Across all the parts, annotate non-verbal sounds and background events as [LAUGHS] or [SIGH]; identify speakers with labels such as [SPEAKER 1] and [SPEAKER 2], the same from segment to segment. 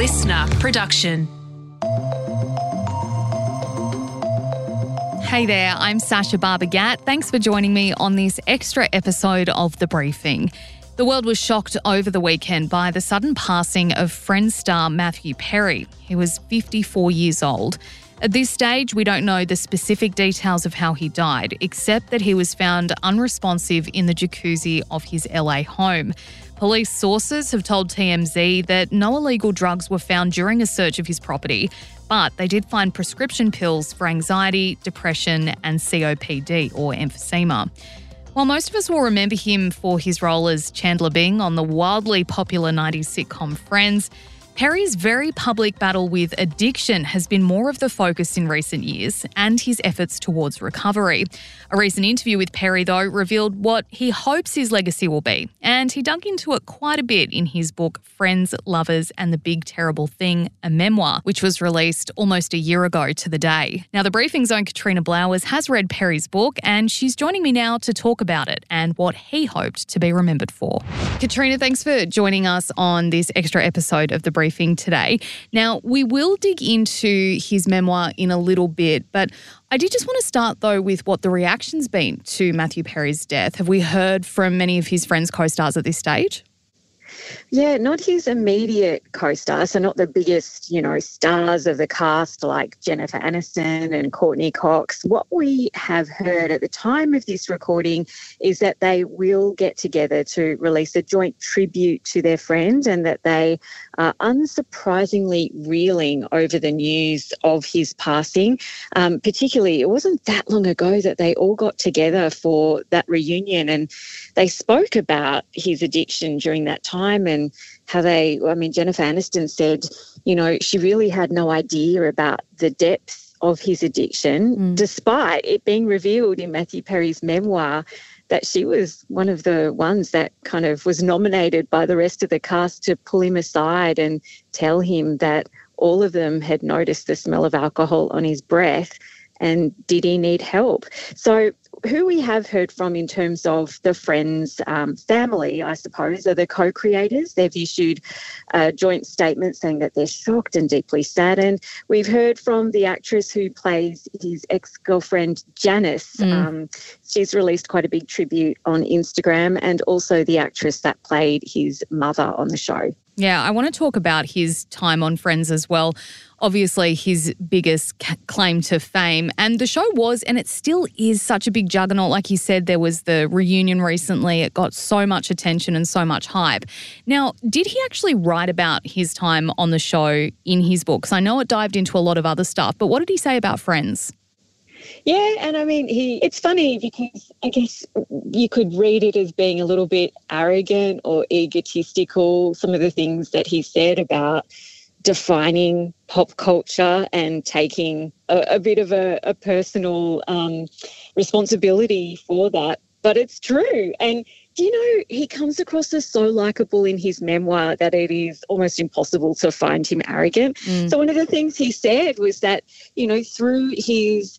[SPEAKER 1] LiSTNR production.
[SPEAKER 2] Hey there, I'm Sacha Barbagallo. Thanks for joining me on this extra episode of The Briefing. The world was shocked over the weekend by the sudden passing of Friends star Matthew Perry. He was 54 years old. At this stage, we don't know the specific details of how he died, except that he was found unresponsive in the jacuzzi of his LA home. Police sources have told TMZ that no illegal drugs were found during a search of his property, but they did find prescription pills for anxiety, depression, and COPD or emphysema. While most of us will remember him for his role as Chandler Bing on the wildly popular 90s sitcom Friends, Perry's very public battle with addiction has been more of the focus in recent years and his efforts towards recovery. A recent interview with Perry, though, revealed what he hopes his legacy will be, and he dug into it quite a bit in his book Friends, Lovers, and the Big Terrible Thing, a memoir, which was released almost a year ago to the day. Now, the briefing's own Katrina Blowers has read Perry's book, and she's joining me now to talk about it and what he hoped to be remembered for. Katrina, thanks for joining us on this extra episode of the briefing briefing today. Now, we will dig into his memoir in a little bit, but I did just want to start though with what the reaction's been to Matthew Perry's death. Have we heard from many of his friends, co stars at this stage?
[SPEAKER 3] Yeah, not his immediate co-star, so not the biggest, you know, stars of the cast like Jennifer Aniston and Courteney Cox. What we have heard at the time of this recording is that they will get together to release a joint tribute to their friend and that they are unsurprisingly reeling over the news of his passing. Um, particularly, it wasn't that long ago that they all got together for that reunion and they spoke about his addiction during that time and how they, I mean, Jennifer Aniston said, you know, she really had no idea about the depth of his addiction, mm. despite it being revealed in Matthew Perry's memoir that she was one of the ones that kind of was nominated by the rest of the cast to pull him aside and tell him that all of them had noticed the smell of alcohol on his breath and did he need help? So who we have heard from in terms of the Friends um, family, I suppose, are the co creators. They've issued a joint statement saying that they're shocked and deeply saddened. We've heard from the actress who plays his ex girlfriend, Janice. Mm. Um, she's released quite a big tribute on Instagram, and also the actress that played his mother on the show.
[SPEAKER 2] Yeah, I want to talk about his time on Friends as well. Obviously, his biggest claim to fame. And the show was, and it still is, such a big juggernaut. Like you said, there was the reunion recently. It got so much attention and so much hype. Now, did he actually write about his time on the show in his books? I know it dived into a lot of other stuff, but what did he say about Friends?
[SPEAKER 3] Yeah, and I mean, he. It's funny because I guess you could read it as being a little bit arrogant or egotistical. Some of the things that he said about defining pop culture and taking a, a bit of a, a personal um, responsibility for that. But it's true, and do you know, he comes across as so likable in his memoir that it is almost impossible to find him arrogant. Mm. So, one of the things he said was that, you know, through his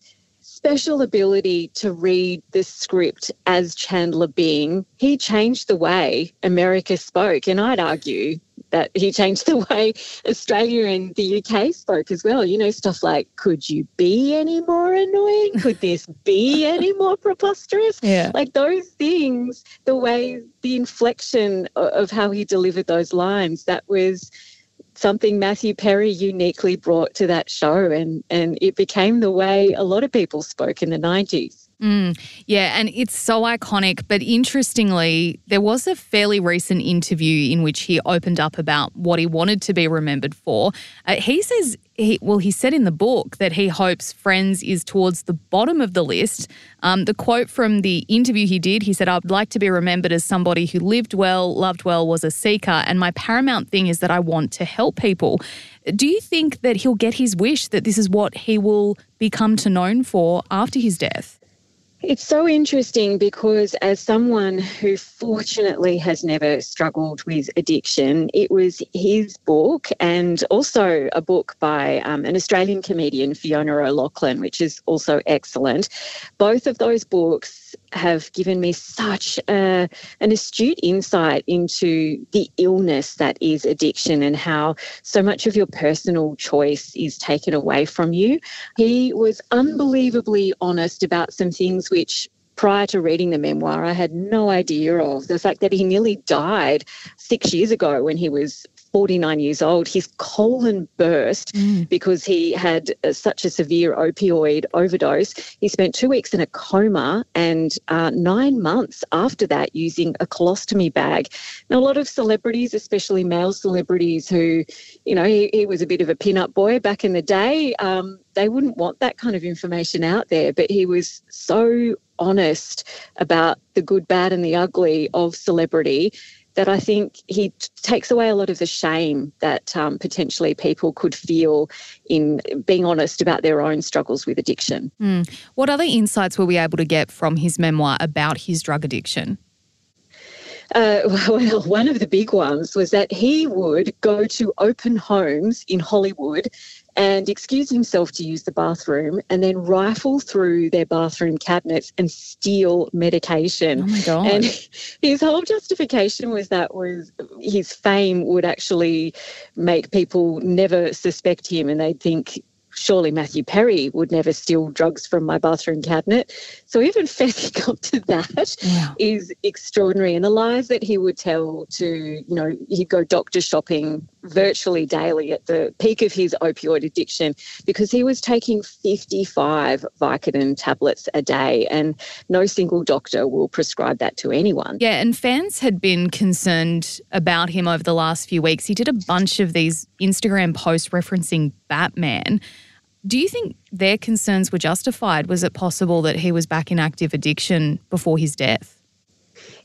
[SPEAKER 3] special ability to read the script as Chandler Bing, he changed the way America spoke. And I'd argue that he changed the way Australia and the UK spoke as well. You know, stuff like, could you be any more annoying? Could this be any more preposterous? [LAUGHS]
[SPEAKER 2] Yeah.
[SPEAKER 3] Like those things, the way, the inflection of how he delivered those lines, that was something Matthew Perry uniquely brought to that show, and and it became the way a lot of people spoke in the nineties.
[SPEAKER 2] Mm, yeah, and it's so iconic. But interestingly, there was a fairly recent interview in which he opened up about what he wanted to be remembered for. Uh, he says, he, well, he said in the book that he hopes Friends is towards the bottom of the list. Um, the quote from the interview he did, he said, I'd like to be remembered as somebody who lived well, loved well, was a seeker, and my paramount thing is that I want to help people. Do you think that he'll get his wish that this is what he will become to known for after his death?
[SPEAKER 3] It's so interesting because, as someone who fortunately has never struggled with addiction, it was his book and also a book by um, an Australian comedian, Fiona O'Loughlin, which is also excellent. Both of those books have given me such a, an astute insight into the illness that is addiction and how so much of your personal choice is taken away from you. He was unbelievably honest about some things which prior to reading the memoir, I had no idea of the fact that he nearly died six years ago when he was 49 years old, his colon burst mm. because he had uh, such a severe opioid overdose. He spent two weeks in a coma and uh, nine months after that using a colostomy bag. Now, a lot of celebrities, especially male celebrities who, you know, he, he was a bit of a pin-up boy back in the day, um, they wouldn't want that kind of information out there. But he was so honest about the good, bad, and the ugly of celebrity that I think he t- takes away a lot of the shame that um, potentially people could feel in being honest about their own struggles with addiction.
[SPEAKER 2] Mm. What other insights were we able to get from his memoir about his drug addiction?
[SPEAKER 3] Uh, [LAUGHS] well, one of the big ones was that he would go to open homes in Hollywood and excuse himself to use the bathroom and then rifle through their bathroom cabinets and steal medication.
[SPEAKER 2] Oh my God.
[SPEAKER 3] And [LAUGHS] his whole justification was that was his fame would actually make people never suspect him and they'd think surely Matthew Perry would never steal drugs from my bathroom cabinet. So even [LAUGHS] fessing up to that wow. is extraordinary. And the lies that he would tell to, you know, he'd go doctor shopping virtually daily at the peak of his opioid addiction because he was taking 55 Vicodin tablets a day and no single doctor will prescribe that to anyone.
[SPEAKER 2] Yeah, and fans had been concerned about him over the last few weeks. He did a bunch of these Instagram posts referencing Batman. Do you think their concerns were justified? Was it possible that he was back in active addiction before his death?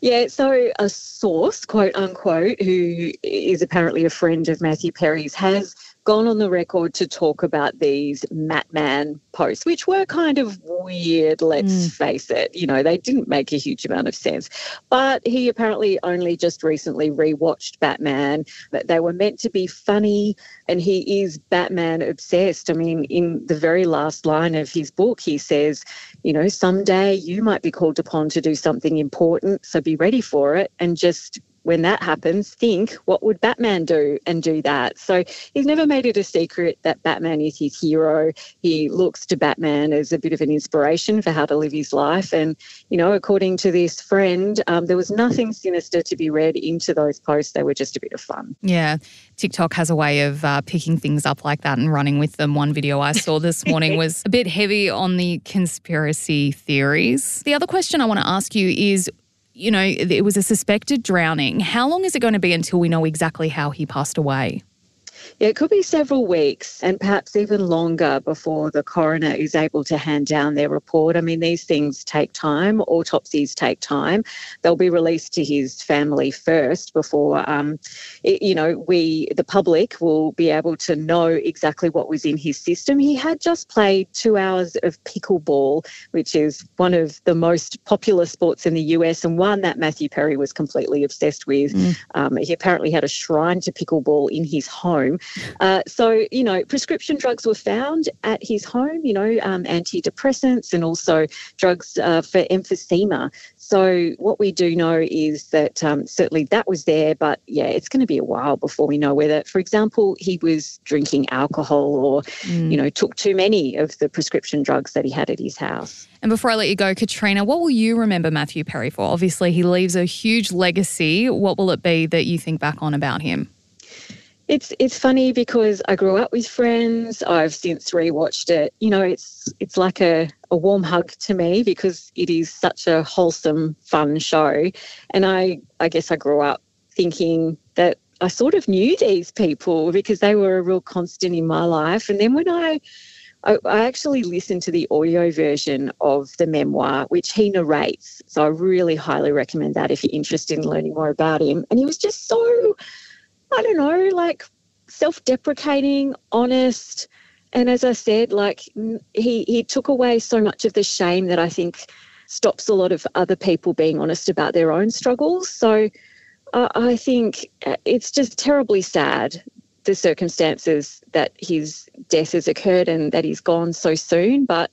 [SPEAKER 3] Yeah, so a source, quote unquote, who is apparently a friend of Matthew Perry's, has gone on the record to talk about these Batman posts, which were kind of weird, let's mm. face it. You know, they didn't make a huge amount of sense. But he apparently only just recently rewatched Batman, that they were meant to be funny, and he is Batman obsessed. I mean, in the very last line of his book, he says, you know, someday you might be called upon to do something important, so be ready for it and just when that happens, think what would Batman do and do that. So he's never made it a secret that Batman is his hero. He looks to Batman as a bit of an inspiration for how to live his life. And, you know, according to this friend, um, there was nothing sinister to be read into those posts. They were just a bit of fun.
[SPEAKER 2] Yeah. TikTok has a way of uh, picking things up like that and running with them. One video I saw this [LAUGHS] morning was a bit heavy on the conspiracy theories. The other question I want to ask you is you know, it was a suspected drowning. How long is it going to be until we know exactly how he passed away?
[SPEAKER 3] Yeah, it could be several weeks and perhaps even longer before the coroner is able to hand down their report. I mean, these things take time, autopsies take time. They'll be released to his family first before, um, it, you know, we, the public, will be able to know exactly what was in his system. He had just played two hours of pickleball, which is one of the most popular sports in the US and one that Matthew Perry was completely obsessed with. Mm. Um, he apparently had a shrine to pickleball in his home. Uh, so, you know, prescription drugs were found at his home, you know, um, antidepressants and also drugs uh, for emphysema. So, what we do know is that um, certainly that was there, but yeah, it's going to be a while before we know whether, for example, he was drinking alcohol or, mm. you know, took too many of the prescription drugs that he had at his house.
[SPEAKER 2] And before I let you go, Katrina, what will you remember Matthew Perry for? Obviously, he leaves a huge legacy. What will it be that you think back on about him?
[SPEAKER 3] It's it's funny because I grew up with Friends. I've since rewatched it. You know, it's it's like a, a warm hug to me because it is such a wholesome, fun show. And I I guess I grew up thinking that I sort of knew these people because they were a real constant in my life. And then when I I, I actually listened to the audio version of the memoir, which he narrates. So I really highly recommend that if you're interested in learning more about him. And he was just so I don't know, like self deprecating, honest. And as I said, like he, he took away so much of the shame that I think stops a lot of other people being honest about their own struggles. So uh, I think uh, it's just terribly sad the circumstances that his death has occurred and that he's gone so soon. But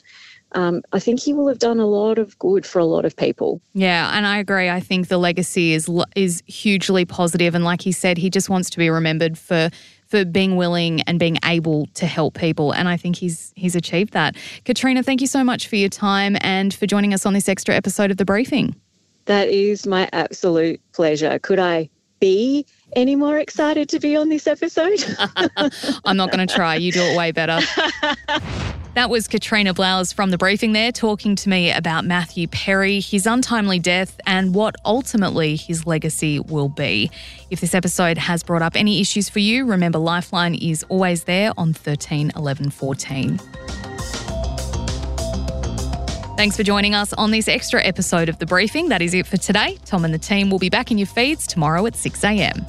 [SPEAKER 3] um, I think he will have done a lot of good for a lot of people.
[SPEAKER 2] Yeah, and I agree. I think the legacy is is hugely positive, and like he said, he just wants to be remembered for for being willing and being able to help people, and I think he's he's achieved that. Katrina, thank you so much for your time and for joining us on this extra episode of the briefing.
[SPEAKER 3] That is my absolute pleasure. Could I be any more excited to be on this episode? [LAUGHS]
[SPEAKER 2] I'm not going to try. You do it way better. [LAUGHS] That was Katrina Blowers from the briefing there talking to me about Matthew Perry, his untimely death, and what ultimately his legacy will be. If this episode has brought up any issues for you, remember Lifeline is always there on 13 11 14. Thanks for joining us on this extra episode of The Briefing. That is it for today. Tom and the team will be back in your feeds tomorrow at 6 a.m.